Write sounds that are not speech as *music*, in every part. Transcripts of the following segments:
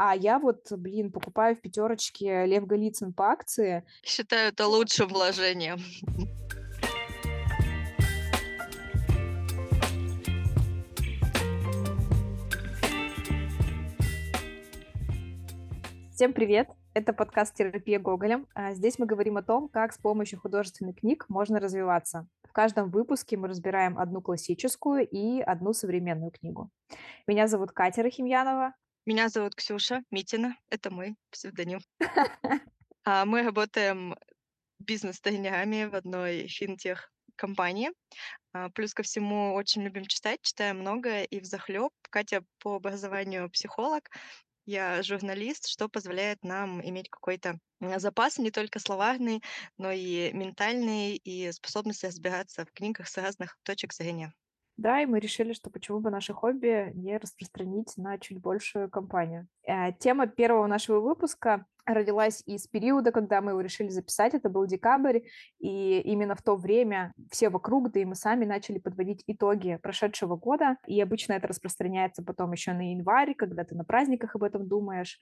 а я вот, блин, покупаю в пятерочке Лев Голицын по акции. Считаю это лучшим вложением. Всем привет! Это подкаст «Терапия Гоголем». А здесь мы говорим о том, как с помощью художественных книг можно развиваться. В каждом выпуске мы разбираем одну классическую и одну современную книгу. Меня зовут Катя Рахимьянова. Меня зовут Ксюша Митина. Это мой псевдоним. *laughs* А мы работаем бизнес-тренерами в одной финтех-компании. А, плюс ко всему очень любим читать, читаем много и в захлеб. Катя по образованию психолог, я журналист, что позволяет нам иметь какой-то запас не только словарный, но и ментальный, и способность разбираться в книгах с разных точек зрения. Да, и мы решили, что почему бы наше хобби не распространить на чуть большую компанию. Э, тема первого нашего выпуска родилась из периода, когда мы его решили записать, это был декабрь, и именно в то время все вокруг, да и мы сами начали подводить итоги прошедшего года, и обычно это распространяется потом еще на январь, когда ты на праздниках об этом думаешь,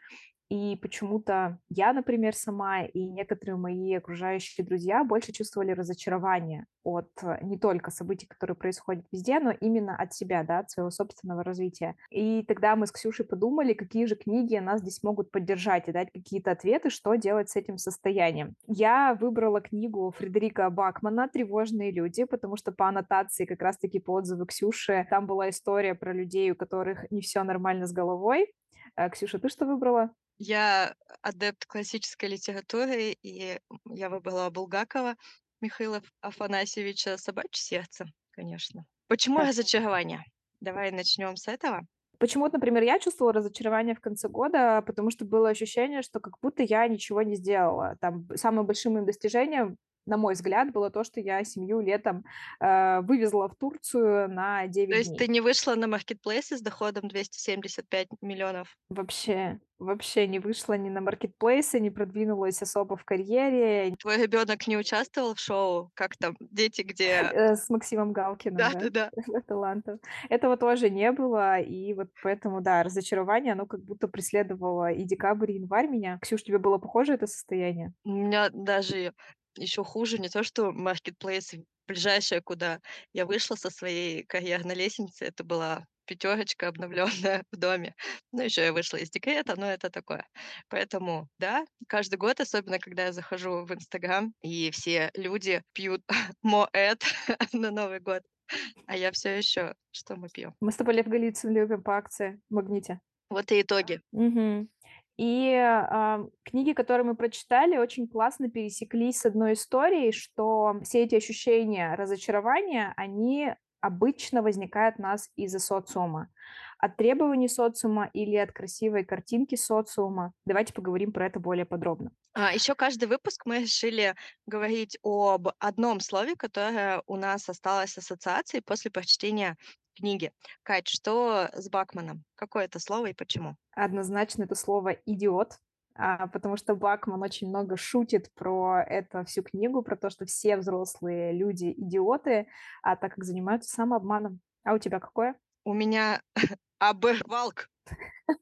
и почему-то я, например, сама и некоторые мои окружающие друзья больше чувствовали разочарование от э, не только событий, которые происходят везде, но именно от себя, да, от своего собственного развития. И тогда мы с Ксюшей подумали, какие же книги нас здесь могут поддержать и дать какие-то ответы, что делать с этим состоянием. Я выбрала книгу Фредерика Бакмана «Тревожные люди», потому что по аннотации как раз-таки по отзыву Ксюши там была история про людей, у которых не все нормально с головой. Э, Ксюша, ты что выбрала? Я адепт классической литературы, и я выбрала Булгакова Михаила Афанасьевича «Собачье сердце», конечно. Почему разочарование? Давай начнем с этого. Почему-то, например, я чувствовала разочарование в конце года, потому что было ощущение, что как будто я ничего не сделала. Там самым большим моим достижением на мой взгляд, было то, что я семью летом э, вывезла в Турцию на 9 То есть дней. ты не вышла на маркетплейсы с доходом 275 миллионов? Вообще, вообще не вышла ни на маркетплейсы, не продвинулась особо в карьере. Твой ребенок не участвовал в шоу, как там, дети, где... Э, С Максимом Галкиным, Да, да, да, *laughs* да. талантов. Этого тоже не было, и вот поэтому, да, разочарование, оно как будто преследовало и декабрь, и январь меня. Ксюш, тебе было похоже это состояние? У меня даже еще хуже не то, что маркетплейсы. Ближайшее, куда я вышла со своей карьерной лестницы, это была пятерочка обновленная в доме. Ну, еще я вышла из декрета, но это такое. Поэтому, да, каждый год, особенно когда я захожу в Инстаграм, и все люди пьют *laughs* моэт *laughs* на Новый год, а я все еще, что мы пьем? Мы с тобой Лев Голицын любим по акции в Магните. Вот и итоги. Мгм. И а, книги, которые мы прочитали, очень классно пересеклись с одной историей, что все эти ощущения разочарования, они обычно возникают у нас из-за социума. От требований социума или от красивой картинки социума. Давайте поговорим про это более подробно. А, еще каждый выпуск мы решили говорить об одном слове, которое у нас осталось ассоциацией после прочтения книги. Кать, что с Бакманом? Какое это слово и почему? Однозначно это слово «идиот», а, потому что Бакман очень много шутит про это всю книгу, про то, что все взрослые люди идиоты, а так как занимаются самообманом. А у тебя какое? У меня *laughs* оборвалк. *laughs*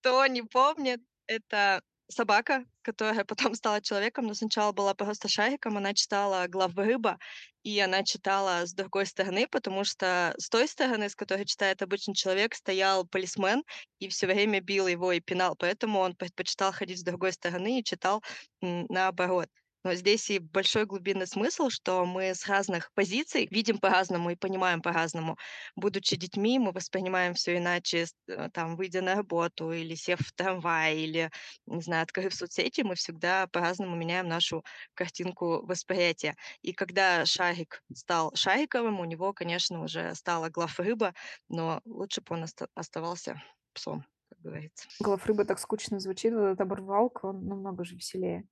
Кто не помнит, это собака, которая *laughs* потом стала человеком, но сначала была просто шариком, она читала главы рыба, и она читала с другой стороны, потому что с той стороны, с которой читает обычный человек, стоял полисмен и все время бил его и пинал, поэтому он предпочитал ходить с другой стороны и читал наоборот. Но здесь и большой глубинный смысл, что мы с разных позиций видим по-разному и понимаем по-разному. Будучи детьми, мы воспринимаем все иначе, э, там, выйдя на работу или сев в трамвай, или, не знаю, открыв соцсети, мы всегда по-разному меняем нашу картинку восприятия. И когда шарик стал шариковым, у него, конечно, уже стала главрыба, но лучше бы он оста- оставался псом, как говорится. Глав рыба так скучно звучит, вот этот оборвалка, он намного же веселее.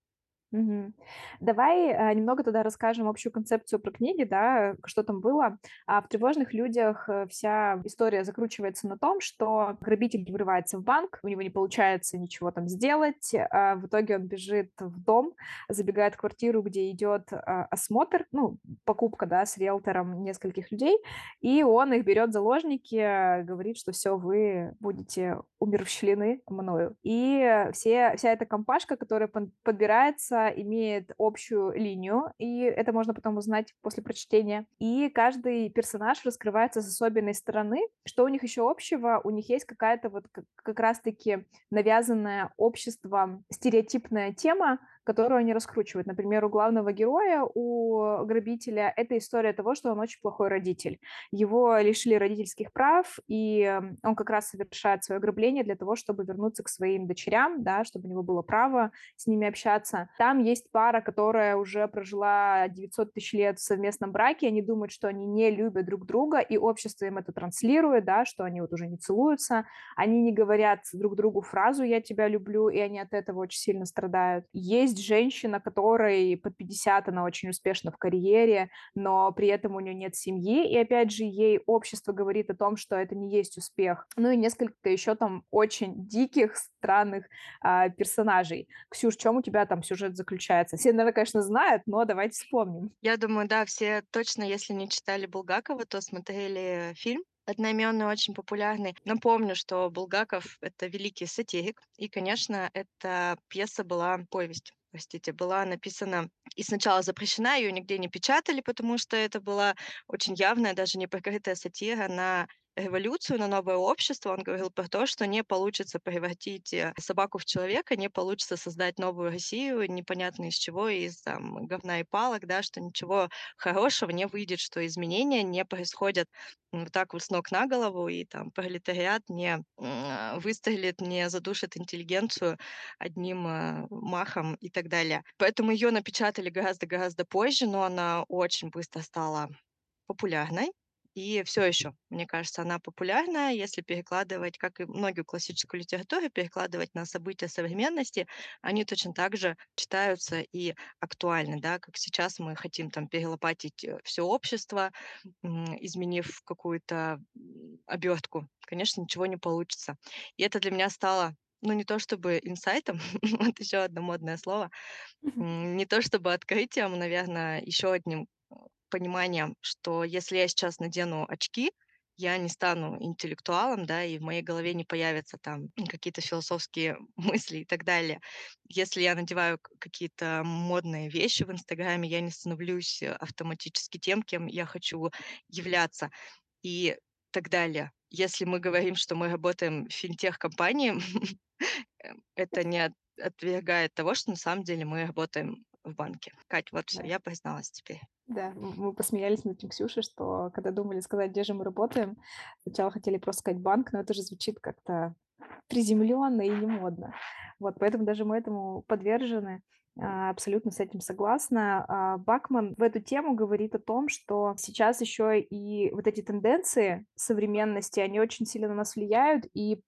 Мгм. Давай э, немного тогда расскажем общую концепцию про книги, да, что там было. А в «Тревожных людях» э, вся история закручивается на том, что грабитель врывается в банк, у него не получается ничего там сделать, а в итоге он бежит в дом, забегает в квартиру, где идет а, осмотр, ну, покупка, да, с риэлтором нескольких людей, и он их берет заложники, говорит, что все, вы будете умерщвлены мною. И все, вся эта компашка, которая подбирается, имеет общую линию, и это можно потом узнать после прочтения. И каждый персонаж раскрывается с особенной стороны. Что у них еще общего? У них есть какая-то вот как раз-таки навязанная обществом стереотипная тема, которую они раскручивают. Например, у главного героя, у грабителя, это история того, что он очень плохой родитель. Его лишили родительских прав, и он как раз совершает свое ограбление для того, чтобы вернуться к своим дочерям, да, чтобы у него было право с ними общаться. Там есть пара, которая уже прожила 900 тысяч лет в совместном браке, они думают, что они не любят друг друга, и общество им это транслирует, да, что они вот уже не целуются, они не говорят друг другу фразу «я тебя люблю», и они от этого очень сильно страдают. Есть есть женщина, которой под 50, она очень успешна в карьере, но при этом у нее нет семьи, и опять же ей общество говорит о том, что это не есть успех. Ну и несколько еще там очень диких, странных а, персонажей. Ксюш, в чем у тебя там сюжет заключается? Все, наверное, конечно, знают, но давайте вспомним. Я думаю, да, все точно, если не читали Булгакова, то смотрели фильм одноименный, очень популярный. Напомню, что Булгаков — это великий сатирик, и, конечно, эта пьеса была повесть простите, была написана и сначала запрещена, ее нигде не печатали, потому что это была очень явная, даже не *laughs* прикрытая сатира на революцию, на новое общество. Он говорил про то, что не получится превратить э, собаку в человека, не получится создать новую Россию, непонятно из чего, из там, говна и палок, да, что ничего хорошего не выйдет, что изменения не происходят вот так вот с ног на голову, и там пролетариат не выстрелит, не задушит интеллигенцию одним э, махом и так далее. Поэтому ее напечатали гораздо-гораздо позже, но она очень быстро стала популярной. И все еще, мне кажется, она популярна, если перекладывать, как и многие классическую литературу, перекладывать на события современности, они точно так же читаются и актуальны, да, как сейчас мы хотим там перелопатить э, все общество, изменив какую-то обертку. Конечно, ничего не получится. И это для меня стало ну, не то чтобы инсайтом, *laughs* вот еще одно модное слово, не то чтобы открытием, наверное, еще одним пониманием, что если я сейчас надену очки, я не стану интеллектуалом, да, и в моей голове не появятся там какие-то философские *laughs* мысли и так далее. Если я надеваю какие-то модные вещи в Инстаграме, я не становлюсь автоматически тем, кем я хочу являться и так далее. Если мы говорим, что мы работаем в финтех-компании, *laughs* эм, это не отвергает того, что на самом деле мы работаем в банке. Кать, вот все, я призналась теперь. Да, мы посмеялись над этим Ксюшей, что когда думали сказать, где же мы работаем, сначала хотели просто сказать банк, но это же звучит как-то приземленно и не модно. Вот, поэтому даже мы этому подвержены. А, абсолютно с этим согласна. А, Бакман в эту тему говорит о том, что сейчас еще и вот эти тенденции современности, они очень сильно на нас влияют, и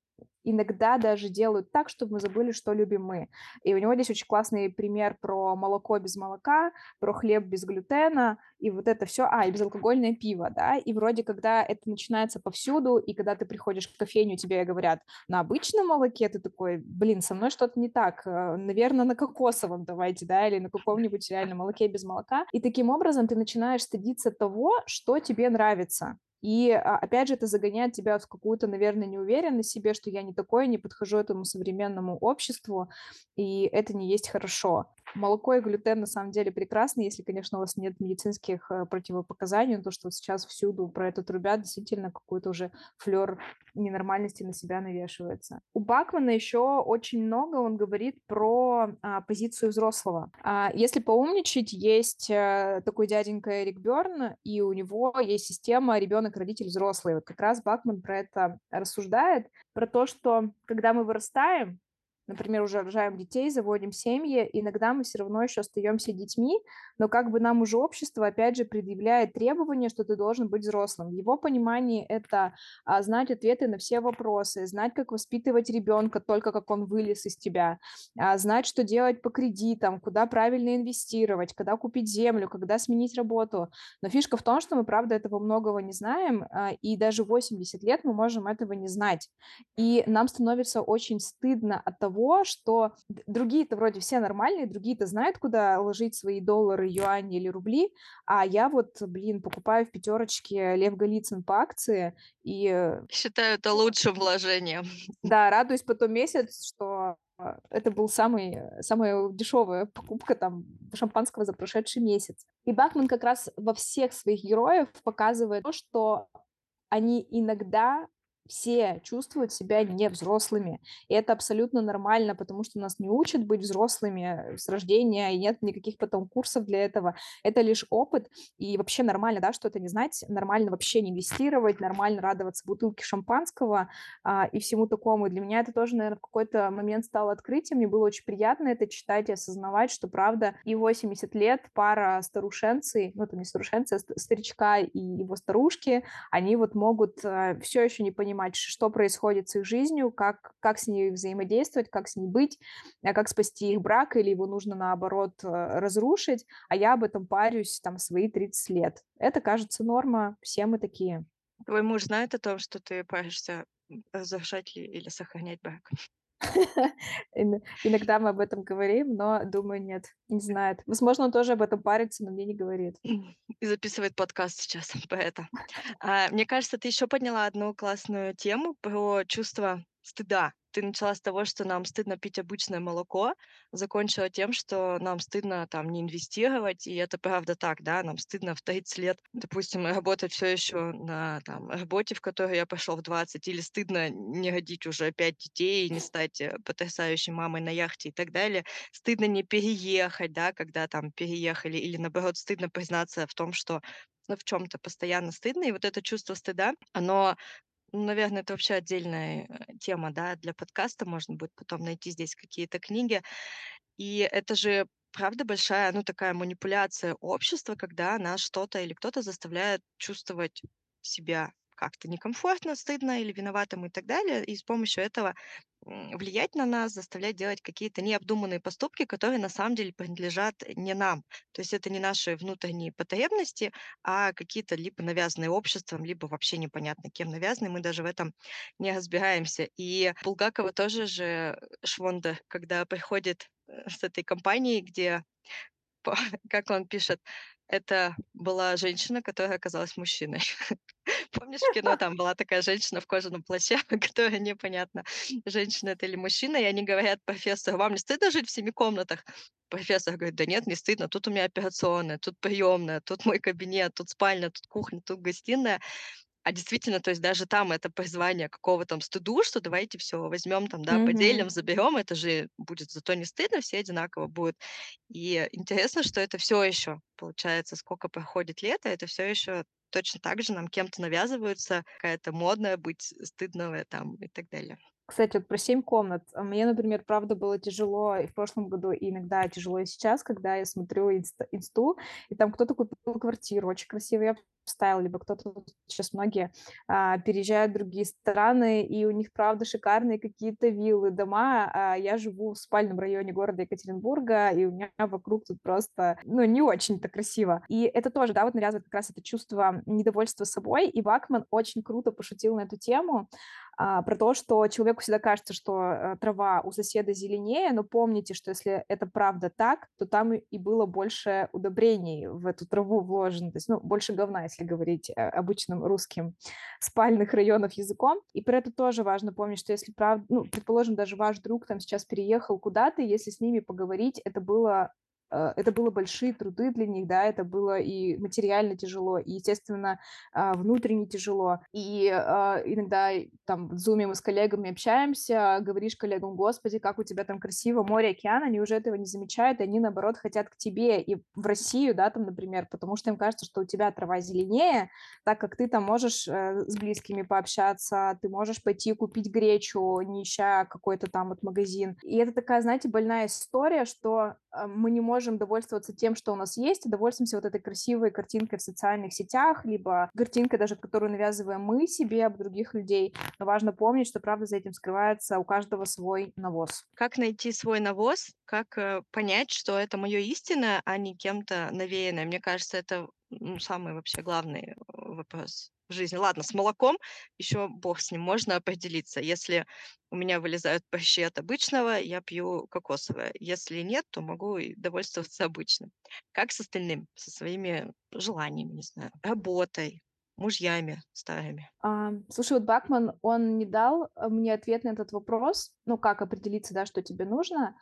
иногда даже делают так, чтобы мы забыли, что любим мы. И у него здесь очень классный пример про молоко без молока, про хлеб без глютена, и вот это все, а, и безалкогольное пиво, да, и вроде когда это начинается повсюду, и когда ты приходишь в кофейню, тебе говорят, на обычном молоке, ты такой, блин, со мной что-то не так, э, наверное, на кокосовом давайте, да, или на каком-нибудь реально молоке без молока, и таким образом ты начинаешь стыдиться того, что тебе нравится, и а, опять же, это загоняет тебя в какую-то, наверное, неуверенность в себе, что я не такой, не подхожу этому современному обществу, и это не есть хорошо. Молоко и глютен на самом деле прекрасны, если, конечно, у вас нет медицинских э, противопоказаний, то, что вот сейчас всюду про это трубят, действительно какой-то уже флер ненормальности на себя навешивается. У Бакмана еще очень много он говорит про а, позицию взрослого. А, если поумничать, есть а, такой дяденька Эрик Берн, и у него есть система ребенок-родитель взрослый. Вот как раз Бакман про это рассуждает, про то, что когда мы вырастаем, например, уже рожаем детей, заводим семьи, иногда мы все равно еще остаемся детьми, но как бы нам уже общество, опять же, предъявляет требование, что ты должен быть взрослым. В его понимании это а, знать ответы на все вопросы, знать, как воспитывать ребенка только как он вылез из тебя, а, знать, что делать по кредитам, куда правильно инвестировать, когда купить землю, когда сменить работу. Но фишка в том, что мы, правда, этого многого не знаем, а, и даже 80 лет мы можем этого не знать. И нам становится очень стыдно от того, того, что другие-то вроде все нормальные, другие-то знают, куда ложить свои доллары, юани или рубли, а я вот, блин, покупаю в пятерочке Лев Голицын по акции и... Э, Считаю это лучшим вложением. Да, радуюсь потом месяц, что это был самый, самая дешевая покупка там шампанского за прошедший месяц. И Бахман как раз во всех своих героев показывает то, что они иногда все чувствуют себя не взрослыми. И это абсолютно нормально, потому что нас не учат быть взрослыми с рождения, и нет никаких потом курсов для этого. Это лишь опыт, и вообще нормально, да, что-то не знать, нормально вообще не инвестировать, нормально радоваться бутылке шампанского а, и всему такому. И для меня это тоже, наверное, в какой-то момент стало открытием, мне было очень приятно это читать и осознавать, что, правда, и 80 лет пара старушенцы, ну, это не старушенцы, а старичка и его старушки, они вот могут а, все еще не понимать, понимать, что происходит с их жизнью, как, как с ней взаимодействовать, как с ней быть, а как спасти их брак, или его нужно, наоборот, э, разрушить, а я об этом парюсь там свои 30 лет. Это, кажется, норма, все мы такие. Твой муж знает о том, что ты паришься разрушать или сохранять брак? Иногда мы об этом говорим, но, думаю, нет, не знает. Возможно, он тоже об этом парится, но мне не говорит. И записывает подкаст сейчас *laughs* про это. А, мне кажется, ты еще подняла одну классную тему про чувство стыда. Ты начала с того, что нам стыдно пить обычное молоко, закончила тем, что нам стыдно там не инвестировать, и это правда так, да, нам стыдно в 30 лет, допустим, работать все еще на там, работе, в которой я пошел в 20, или стыдно не родить уже 5 детей, не стать э, потрясающей мамой на яхте и так далее, стыдно не переехать, да, когда там переехали, или наоборот стыдно признаться в том, что ну, в чем-то постоянно стыдно, и вот это чувство стыда, оно ну, наверное, это вообще отдельная э, тема, да, для подкаста. Можно будет потом найти здесь какие-то книги. И это же правда большая, ну, такая манипуляция общества, когда нас что-то или кто-то заставляет чувствовать себя как-то некомфортно, стыдно или виноватым и так далее. И с помощью этого влиять на нас, заставлять делать какие-то необдуманные поступки, которые на самом деле принадлежат не нам. То есть это не наши внутренние потребности, а какие-то либо навязанные обществом, либо вообще непонятно кем навязаны. Мы даже в этом не разбираемся. И Булгакова тоже же Швонда, когда приходит э, с этой компанией, где, *laughs* как он пишет, это была женщина, которая оказалась мужчиной. *laughs* Помнишь, в кино *laughs* там была такая женщина в кожаном плаще, *laughs* которая непонятно, женщина это или мужчина, и они говорят профессору, вам не стыдно жить в семи комнатах? Профессор говорит, да нет, не стыдно, тут у меня операционная, тут приемная, тут мой кабинет, тут спальня, тут кухня, тут гостиная. А действительно, то есть даже там это призвание какого там стыду, что давайте все возьмем там, да, поделим, заберем, это же будет зато не стыдно, все одинаково будут. И интересно, что это все еще, получается, сколько проходит лето, это все еще точно так же нам кем-то навязываются, какая-то модная быть стыдновая там и так далее. Кстати, вот про семь комнат. А мне, например, правда было тяжело и в прошлом году, и иногда тяжело и сейчас, когда я смотрю инсту, и там кто-то купил квартиру, очень красивый обставил, либо кто-то сейчас многие а, переезжают в другие страны, и у них, правда, шикарные какие-то виллы, дома. А я живу в спальном районе города Екатеринбурга, и у меня вокруг тут просто, ну, не очень-то красиво. И это тоже, да, вот навязывает как раз это чувство недовольства собой, и Бакман очень круто пошутил на эту тему, про то, что человеку всегда кажется, что а, трава у соседа зеленее, но помните, что если это правда так, то там и было больше удобрений в эту траву вложено, то есть, ну, больше говна, если говорить а, обычным русским спальных районов языком. И про это тоже важно помнить, что если правда, ну, предположим, даже ваш друг там сейчас переехал куда-то, если с ними поговорить, это было Э, это было большие труды для них, да, это было и материально тяжело, и, естественно, а, внутренне тяжело. И а, иногда там в зуме мы с коллегами общаемся, говоришь коллегам, господи, как у тебя там красиво море, океан, они уже этого не замечают, и они, наоборот, хотят к тебе и в Россию, да, там, например, потому что им кажется, что у тебя трава зеленее, так как ты там можешь э, с близкими пообщаться, ты можешь пойти купить гречу, не ища какой-то там вот магазин. И это такая, знаете, больная история, что э, мы не можем можем довольствоваться тем, что у нас есть, и довольствуемся вот этой красивой картинкой в социальных сетях, либо картинкой даже, которую навязываем мы себе об других людей. Но важно помнить, что, правда, за этим скрывается у каждого свой навоз. Как найти свой навоз? Как э, понять, что это мое истинное, а не кем-то навеянное? Мне кажется, это ну, самый вообще главный э, вопрос жизни. Ладно, с молоком еще бог с ним, можно определиться. Если у меня вылезают прыщи от обычного, я пью кокосовое. Если нет, то могу и довольствоваться обычным. Как с остальным? Со своими желаниями, не знаю, работой, мужьями старыми. А, слушай, вот Бакман, он не дал э, мне ответ на этот вопрос, ну, как определиться, да, что тебе нужно,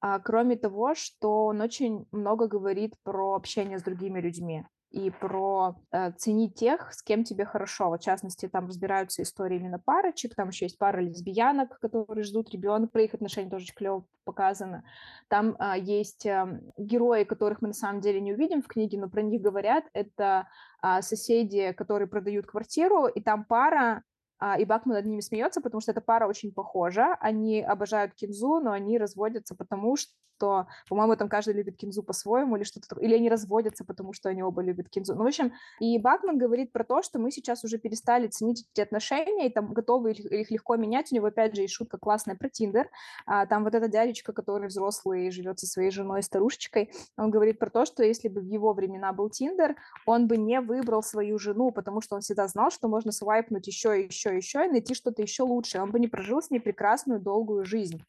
а, кроме того, что он очень много говорит про общение с другими людьми и про э, ценить тех, с кем тебе хорошо. Вот, в частности, там разбираются истории именно парочек, там еще есть пара лесбиянок, которые ждут ребенка, про их отношения тоже очень клево показано. Там э, есть э, герои, которых мы на самом деле не увидим в книге, но про них говорят. Это э, соседи, которые продают квартиру, и там пара, а, и Бакман над ними смеется, потому что эта пара очень похожа. Они обожают кинзу, но они разводятся потому, что что, по-моему, там каждый любит кинзу по-своему или что-то такое, или они разводятся, потому что они оба любят кинзу. Ну, в общем, и Бакман говорит про то, что мы сейчас уже перестали ценить эти отношения, и там готовы их, легко менять. У него, опять же, есть шутка классная про Тиндер. А, там вот этот дядечка, который взрослый, живет со своей женой, старушечкой, он говорит про то, что если бы в его времена был Тиндер, он бы не выбрал свою жену, потому что он всегда знал, что можно свайпнуть еще, еще, еще и найти что-то еще лучшее. Он бы не прожил с ней прекрасную, долгую жизнь.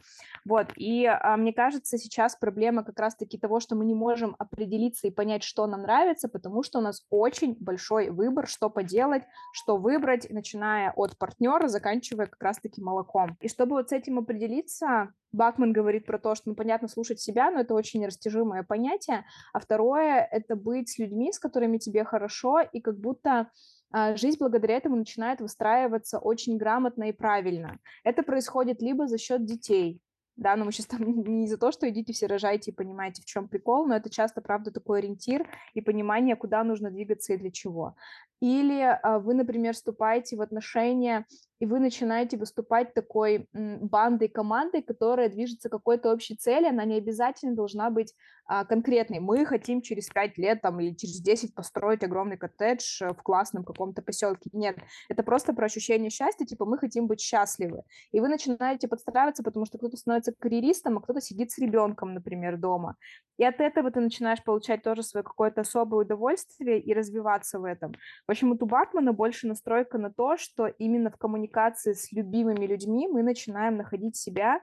Вот, и а, мне кажется, сейчас сейчас проблема как раз-таки того, что мы не можем определиться и понять, что нам нравится, потому что у нас очень большой выбор, что поделать, что выбрать, начиная от партнера, заканчивая как раз-таки молоком. И чтобы вот с этим определиться, Бакман говорит про то, что, ну, понятно, слушать себя, но это очень растяжимое понятие. А второе — это быть с людьми, с которыми тебе хорошо, и как будто а, жизнь благодаря этому начинает выстраиваться очень грамотно и правильно. Это происходит либо за счет детей, да, но мы сейчас там *laughs* не за то, что идите все рожайте и понимаете, в чем прикол, но это часто, правда, такой ориентир и понимание, куда нужно двигаться и для чего. Или а, вы, например, вступаете в отношения и вы начинаете выступать такой бандой, командой, которая движется к какой-то общей цели, она не обязательно должна быть а, конкретной. Мы хотим через 5 лет там, или через 10 построить огромный коттедж э, в классном каком-то поселке. Нет, это просто про ощущение счастья, типа мы хотим быть счастливы. И вы начинаете подстраиваться, потому что кто-то становится карьеристом, а кто-то сидит с ребенком, например, дома. И от этого ты начинаешь получать тоже свое какое-то особое удовольствие и развиваться в этом. В общем, у Тубакмана больше настройка на то, что именно в коммуникации коммуникации с любимыми людьми мы начинаем находить себя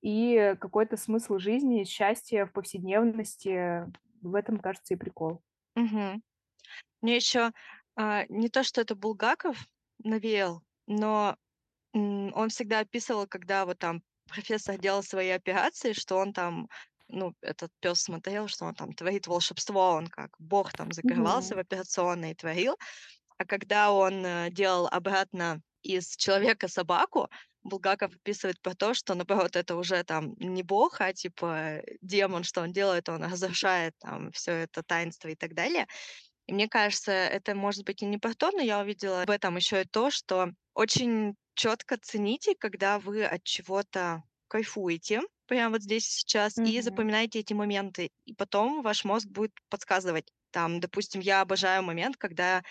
и какой-то смысл жизни, счастье в повседневности. В этом, кажется, и прикол. Угу. Мне еще а, не то, что это Булгаков навеял, но м, он всегда описывал, когда вот там профессор делал свои операции, что он там, ну, этот пес смотрел, что он там творит волшебство, он как бог там закрывался в операционной и творил. А когда он э, делал обратно из человека собаку, Булгаков описывает про то, что, наоборот, это уже там не бог, а типа демон, что он делает, он *laughs* разрушает там все это таинство и так далее. И мне кажется, это может быть и не про то, но я увидела в этом еще и то, что очень четко цените, когда вы от чего-то кайфуете, прямо вот здесь сейчас, mm-hmm. и запоминаете эти моменты. И потом ваш мозг будет подсказывать. Там, допустим, я обожаю момент, когда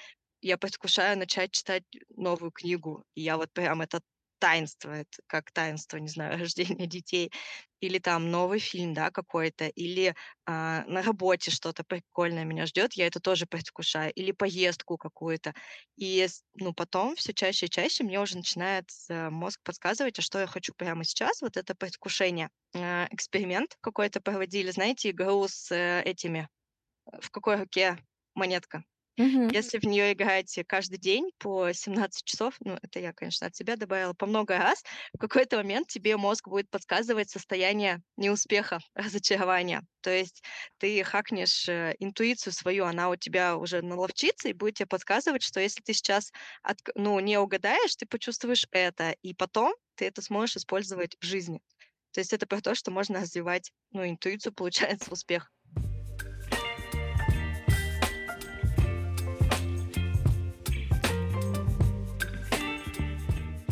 я предвкушаю начать читать новую книгу. И я вот прям это таинство, это как таинство, не знаю, *laughs* рождения детей, или там новый фильм, да, какой-то, или а, на работе что-то прикольное меня ждет, я это тоже предвкушаю, или поездку какую-то. И, ну, потом все чаще и чаще мне уже начинает э, мозг подсказывать, а что я хочу прямо сейчас, вот это предвкушение. А, эксперимент какой-то проводили, знаете, игру с э, этими, в какой руке монетка, Мгм. если в нее играть каждый день по 17 часов, ну, это я, конечно, от себя добавила, по много раз, в какой-то момент тебе мозг будет подсказывать состояние неуспеха, *laughs* разочарования. То есть ты хакнешь э, интуицию свою, она у тебя уже наловчится и будет тебе подсказывать, что если ты сейчас отк- ну, не угадаешь, ты почувствуешь это, и потом ты это сможешь использовать в жизни. То есть это про то, что можно развивать, ну, интуицию, *laughs* получается, успех.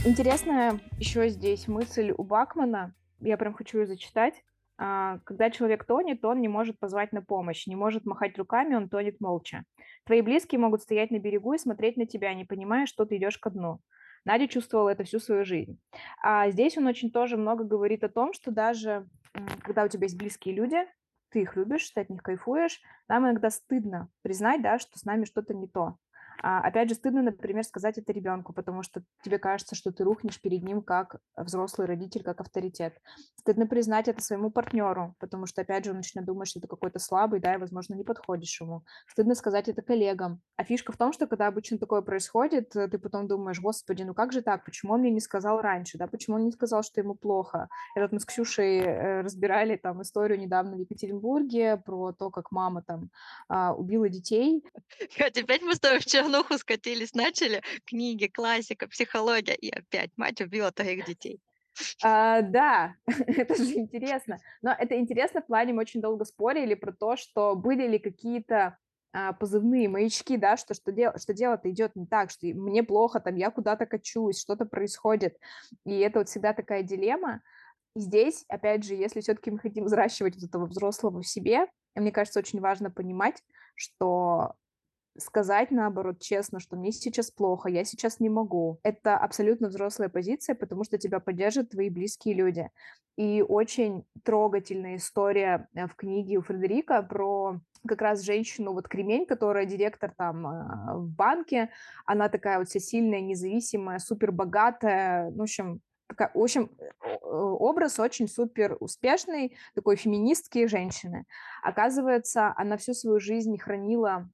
Интересная еще здесь мысль у Бакмана, я прям хочу ее зачитать. А, Когда человек тонет, он не может позвать на помощь, не может махать руками, он тонет молча. Твои близкие могут стоять на берегу и смотреть на тебя, не понимая, что ты идешь ко дну. Надя чувствовала это всю свою жизнь. А здесь он очень тоже много говорит о том, что даже когда у тебя есть близкие люди, ты их любишь, ты от них кайфуешь, нам иногда стыдно признать, да, что с нами что-то не то. А, опять же, стыдно, например, сказать это ребенку, потому что тебе кажется, что ты рухнешь перед ним как взрослый родитель, как авторитет. Стыдно признать это своему партнеру, потому что, опять же, он начнет думать, что ты какой-то слабый, да, и, возможно, не подходишь ему. Стыдно сказать это коллегам. А фишка в том, что когда обычно такое происходит, ты потом думаешь, господи, ну как же так, почему он мне не сказал раньше, да, почему он не сказал, что ему плохо. Этот мы с Ксюшей э, разбирали там историю недавно в Екатеринбурге про то, как мама там а, убила детей. Хотя опять мы с тобой в чернуху *laughs* скатились, начали книги, классика, психология, и опять мать убила твоих детей. А, да, *laughs* это же интересно. Но это интересно в плане, мы очень долго спорили про то, что были ли какие-то а, позывные маячки, да, что, что, дел, что дело-то идет не так, что мне плохо, там, я куда-то качусь, что-то происходит. И это вот всегда такая дилемма. И здесь, опять же, если все-таки мы хотим взращивать вот этого взрослого в себе, мне кажется, очень важно понимать, что сказать, наоборот, честно, что мне сейчас плохо, я сейчас не могу. Это абсолютно взрослая позиция, потому что тебя поддержат твои близкие люди. И очень трогательная история э, в книге у Фредерика про как раз женщину, вот кремень, которая директор там э, в банке, она такая вот вся сильная, независимая, супер богатая, ну, в общем, такая, в общем, образ очень супер успешный, такой феминистки женщины. Оказывается, она всю свою жизнь хранила а,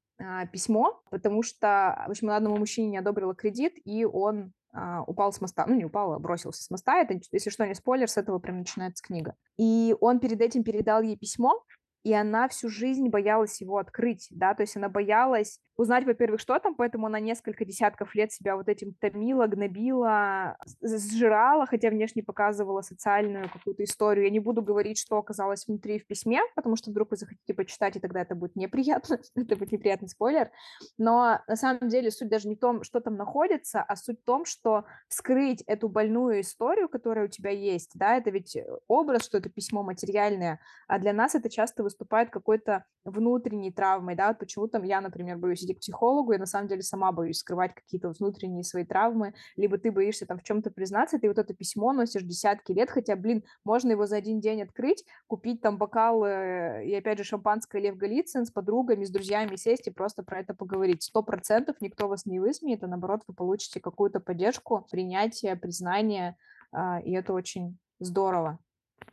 письмо, потому что, в общем, одному мужчине не одобрила кредит, и он а, упал с моста, ну не упал, а бросился с моста, это, если что, не спойлер, с этого прям начинается книга. И он перед этим передал ей письмо, и она всю жизнь боялась его открыть, да, то есть она боялась узнать, во-первых, что там, поэтому она несколько десятков лет себя вот этим томила, гнобила, сжирала, хотя внешне показывала социальную какую-то историю. Я не буду говорить, что оказалось внутри в письме, потому что вдруг вы захотите почитать, и тогда это будет неприятно, *laughs* это будет неприятный спойлер. Но на самом деле суть даже не в том, что там находится, а суть в том, что скрыть эту больную историю, которая у тебя есть, да, это ведь образ, что это письмо материальное, а для нас это часто выступает какой-то внутренней травмой, да, вот почему там я, например, боюсь идти к психологу, я на самом деле сама боюсь скрывать какие-то внутренние свои травмы, либо ты боишься там в чем-то признаться, ты вот это письмо носишь десятки лет, хотя, блин, можно его за один день открыть, купить там бокал э, и, опять же, шампанское Лев Голицын с подругами, с друзьями сесть и просто про это поговорить. Сто процентов никто вас не высмеет, а наоборот, вы получите какую-то поддержку, принятие, признание, а, и это очень здорово.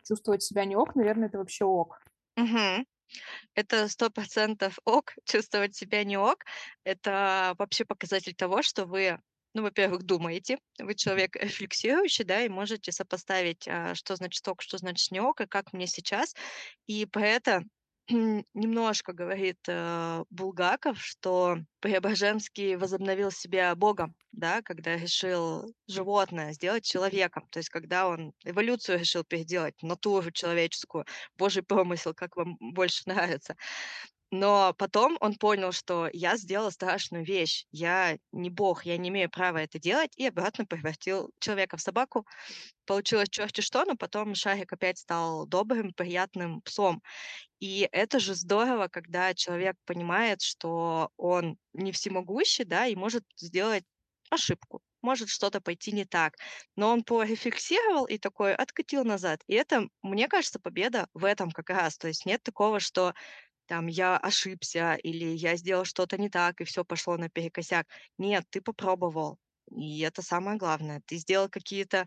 Чувствовать себя не ок, наверное, это вообще ок. Угу. Это сто процентов ок, *laughs* чувствовать себя не ок. Это вообще показатель того, что вы, ну, во-первых, думаете, вы человек *laughs* рефлексирующий, да, и можете сопоставить, а, что значит ок, что значит не ок, и как мне сейчас. И про это немножко говорит э, Булгаков, что Преображенский возобновил себя Богом, да, когда решил животное сделать человеком, то есть когда он эволюцию решил переделать, натуру человеческую, Божий промысел, как вам больше *laughs* нравится. Но потом он понял, что я сделал страшную вещь. Я не бог, я не имею права это делать, и обратно превратил человека в собаку. Получилось черти что, но потом Шарик опять стал добрым, приятным псом. И это же здорово, когда человек понимает, что он не всемогущий, да, и может сделать ошибку, может что-то пойти не так. Но он порефлексировал и такой откатил назад. И это, мне кажется, победа в этом как раз. То есть нет такого, что там я ошибся или я сделал что-то не так, и все пошло наперекосяк. Нет, ты попробовал. И это самое главное. Ты сделал какие-то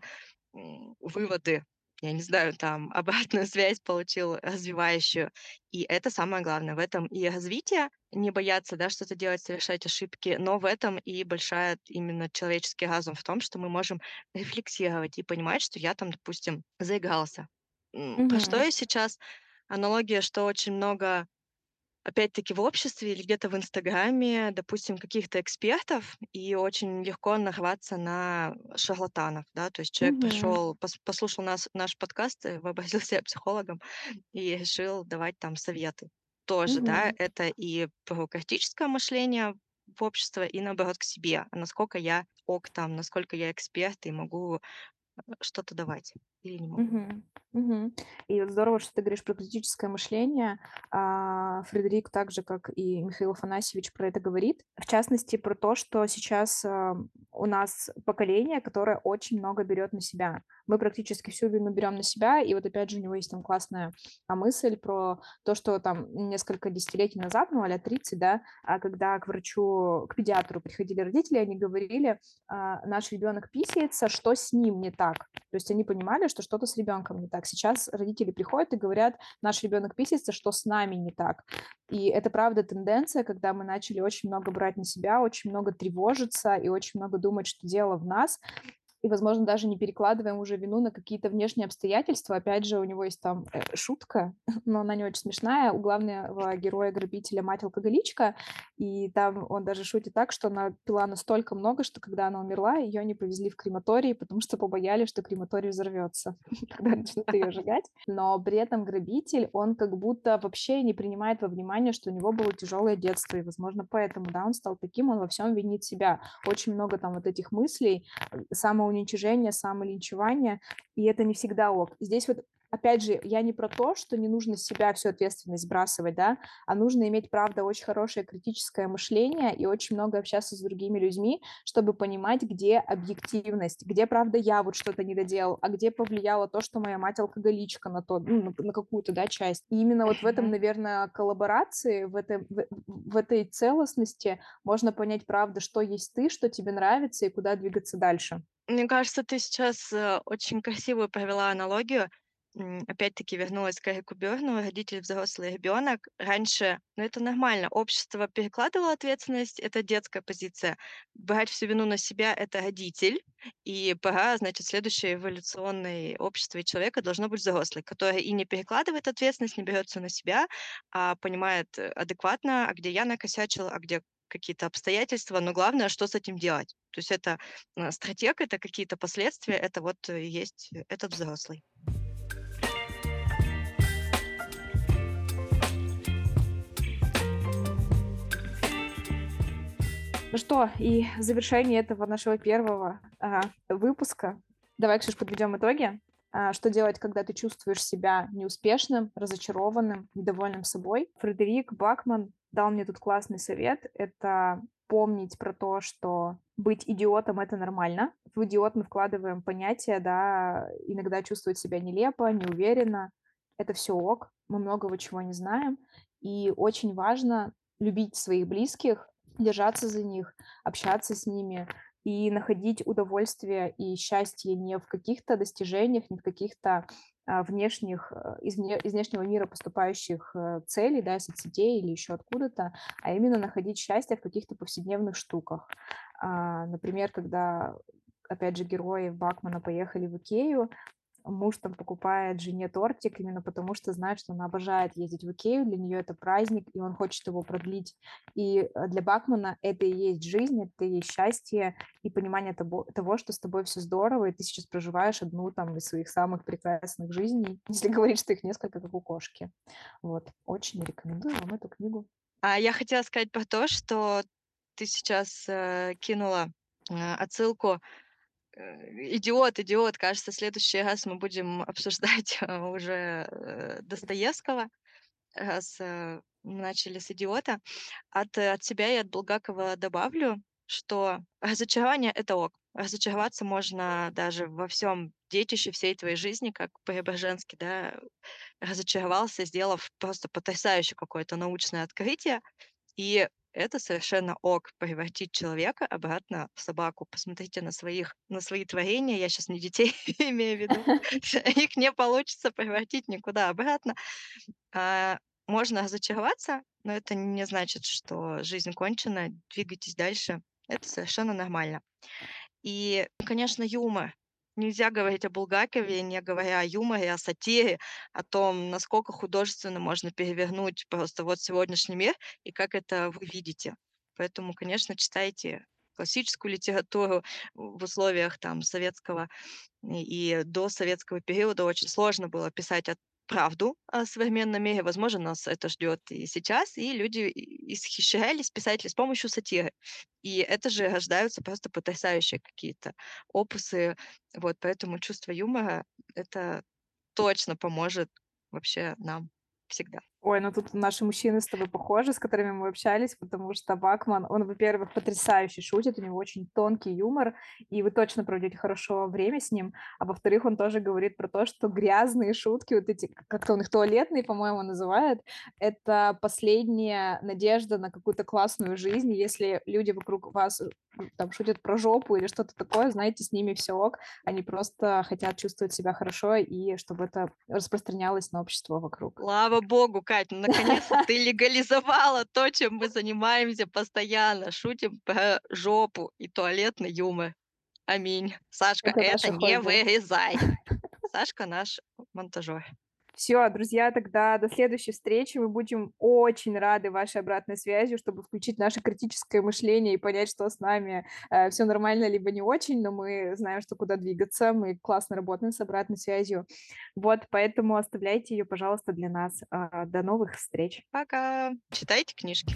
выводы, я не знаю, там *laughs* обратную связь получил развивающую. И это самое главное. В этом и развитие, не бояться, да, что-то делать, совершать ошибки, но в этом и большая именно человеческий разум в том, что мы можем рефлексировать и понимать, что я там, допустим, заигрался. Про что я сейчас? Аналогия, что очень много опять-таки в обществе или где-то в Инстаграме, допустим, каких-то экспертов, и очень легко нарваться на шарлатанов, да, то есть человек Мгм. пришел, послушал нас, наш подкаст, вообразил *laughs* себя психологом и решил давать там советы. Тоже, да, Мгм. это и про критическое мышление в общество, и наоборот к себе. А насколько я ок там, насколько я эксперт и могу э, что-то давать или не могут. Мгм. Мгм. И вот здорово, что ты говоришь про критическое мышление. А, Фредерик, так же, как и Михаил Афанасьевич, про это говорит. В частности, про то, что сейчас а, у нас поколение, которое очень много берет на себя. Мы практически всю вину берем на себя, и вот опять же у него есть там классная а, мысль про то, что там несколько десятилетий назад, ну, а 30, да, когда к врачу, к педиатру приходили родители, они говорили, наш ребенок писается, что с ним не так. То есть они понимали, что что-то с ребенком не так. Сейчас родители приходят и говорят, наш ребенок писается, что с нами не так. И это правда тенденция, когда мы начали очень много брать на себя, очень много тревожиться и очень много думать, что дело в нас и, возможно, даже не перекладываем уже вину на какие-то внешние обстоятельства. Опять же, у него есть там э, шутка, *laughs* но она не очень смешная. У главного героя-грабителя мать-алкоголичка, и там он даже шутит так, что она пила настолько много, что когда она умерла, ее не повезли в крематорий, потому что побоялись, что крематорий взорвется, *laughs* когда начнут ее сжигать. Но при этом грабитель, он как будто вообще не принимает во внимание, что у него было тяжелое детство, и, возможно, поэтому, да, он стал таким, он во всем винит себя. Очень много там вот этих мыслей, э, самого самоуничижение, самолинчевание, и это не всегда ок. Здесь вот опять же, я не про то, что не нужно с себя всю ответственность сбрасывать, да, а нужно иметь, правда, очень хорошее критическое мышление и очень много общаться с другими людьми, чтобы понимать, где объективность, где, правда, я вот что-то не доделал, а где повлияло то, что моя мать алкоголичка на то, ну, на, какую-то, да, часть. И именно вот в этом, наверное, коллаборации, в, этой в, в этой целостности можно понять, правда, что есть ты, что тебе нравится и куда двигаться дальше. Мне кажется, ты сейчас э, очень красивую провела аналогию. Опять-таки вернулась к Эрику Бёрну, родитель, взрослый ребенок. Раньше, ну это нормально, общество перекладывало ответственность, это детская позиция. Брать всю вину на себя — это родитель. И пора, значит, следующее эволюционное общество и человека должно быть взрослый, который и не перекладывает ответственность, не берется на себя, а понимает э, адекватно, а где я накосячил, а где какие-то обстоятельства, но главное, что с этим делать. То есть это э, стратег, это какие-то последствия, это вот э, есть этот взрослый. Ну что, и в завершении этого нашего первого а, выпуска давай, Ксюш, подведем итоги. А, что делать, когда ты чувствуешь себя неуспешным, разочарованным, недовольным собой? Фредерик Бакман дал мне тут классный совет. Это помнить про то, что быть идиотом — это нормально. В идиот мы вкладываем понятие, да, иногда чувствовать себя нелепо, неуверенно. Это все ок, мы многого чего не знаем. И очень важно любить своих близких, держаться за них, общаться с ними и находить удовольствие и счастье не в каких-то достижениях, не в каких-то внешних, э, из, вне, из внешнего мира поступающих э, целей, да, соцсетей или еще откуда-то, а именно находить счастье в каких-то повседневных штуках. А, например, когда опять же, герои Бакмана поехали в Икею, муж там покупает жене тортик именно потому, что знает, что она обожает ездить в Икею, для нее это праздник, и он хочет его продлить. И э, для Бакмана это и есть жизнь, это и есть счастье и понимание того, того, что с тобой все здорово, и ты сейчас проживаешь одну там из своих самых прекрасных жизней, *laughs* если говорить, что их несколько, как у кошки. Вот, очень рекомендую вам эту книгу. А я хотела сказать про то, что ты сейчас э, кинула э, отсылку идиот, идиот. Кажется, в следующий раз мы будем обсуждать э, уже э, Достоевского, раз мы начали с идиота. От, от себя и от Булгакова добавлю, что разочарование — это ок. Разочароваться можно даже во всем детище всей твоей жизни, как Преображенский, да, разочаровался, сделав просто потрясающее какое-то научное открытие. И это совершенно ок превратить человека обратно в собаку. Посмотрите на своих, на свои творения. Я сейчас не детей *laughs* имею в виду. *laughs* Их не получится превратить никуда обратно. А, можно разочароваться, но это не значит, что жизнь кончена. Двигайтесь дальше. Это совершенно нормально. И, конечно, юмор. Нельзя говорить о Булгакове, не говоря о юморе, о сатире, о том, насколько художественно можно перевернуть просто вот сегодняшний мир и как это вы видите. Поэтому, конечно, читайте классическую литературу в условиях там советского и до советского периода очень сложно было писать о правду о современном мире. Возможно, нас это ждет и сейчас, и люди исхищрялись писатели с помощью сатиры. И это же рождаются просто потрясающие какие-то опусы. Вот, поэтому чувство юмора — это точно поможет вообще нам всегда. Ой, ну тут наши мужчины с тобой похожи, с которыми мы общались, потому что Бакман, он, во-первых, потрясающе шутит, у него очень тонкий юмор, и вы точно проведете хорошо время с ним, а во-вторых, он тоже говорит про то, что грязные шутки, вот эти, как-то он их туалетные, по-моему, называет, это последняя надежда на какую-то классную жизнь, если люди вокруг вас там шутят про жопу или что-то такое, знаете, с ними все ок, они просто хотят чувствовать себя хорошо, и чтобы это распространялось на общество вокруг. Слава богу, Кать, ну наконец-то *laughs* ты легализовала то, чем мы занимаемся постоянно. Шутим про жопу и туалетный юмор. Аминь. Сашка, Это это, не хобби. вырезай. *laughs* Сашка наш монтажер. Все, друзья, тогда до следующей встречи. Мы будем очень рады вашей обратной связи, чтобы включить наше критическое мышление и понять, что с нами э, все нормально, либо не очень, но мы знаем, что куда двигаться. Мы классно работаем с обратной связью. Вот, поэтому оставляйте ее, пожалуйста, для нас. А, До новых встреч. Пока. Читайте книжки.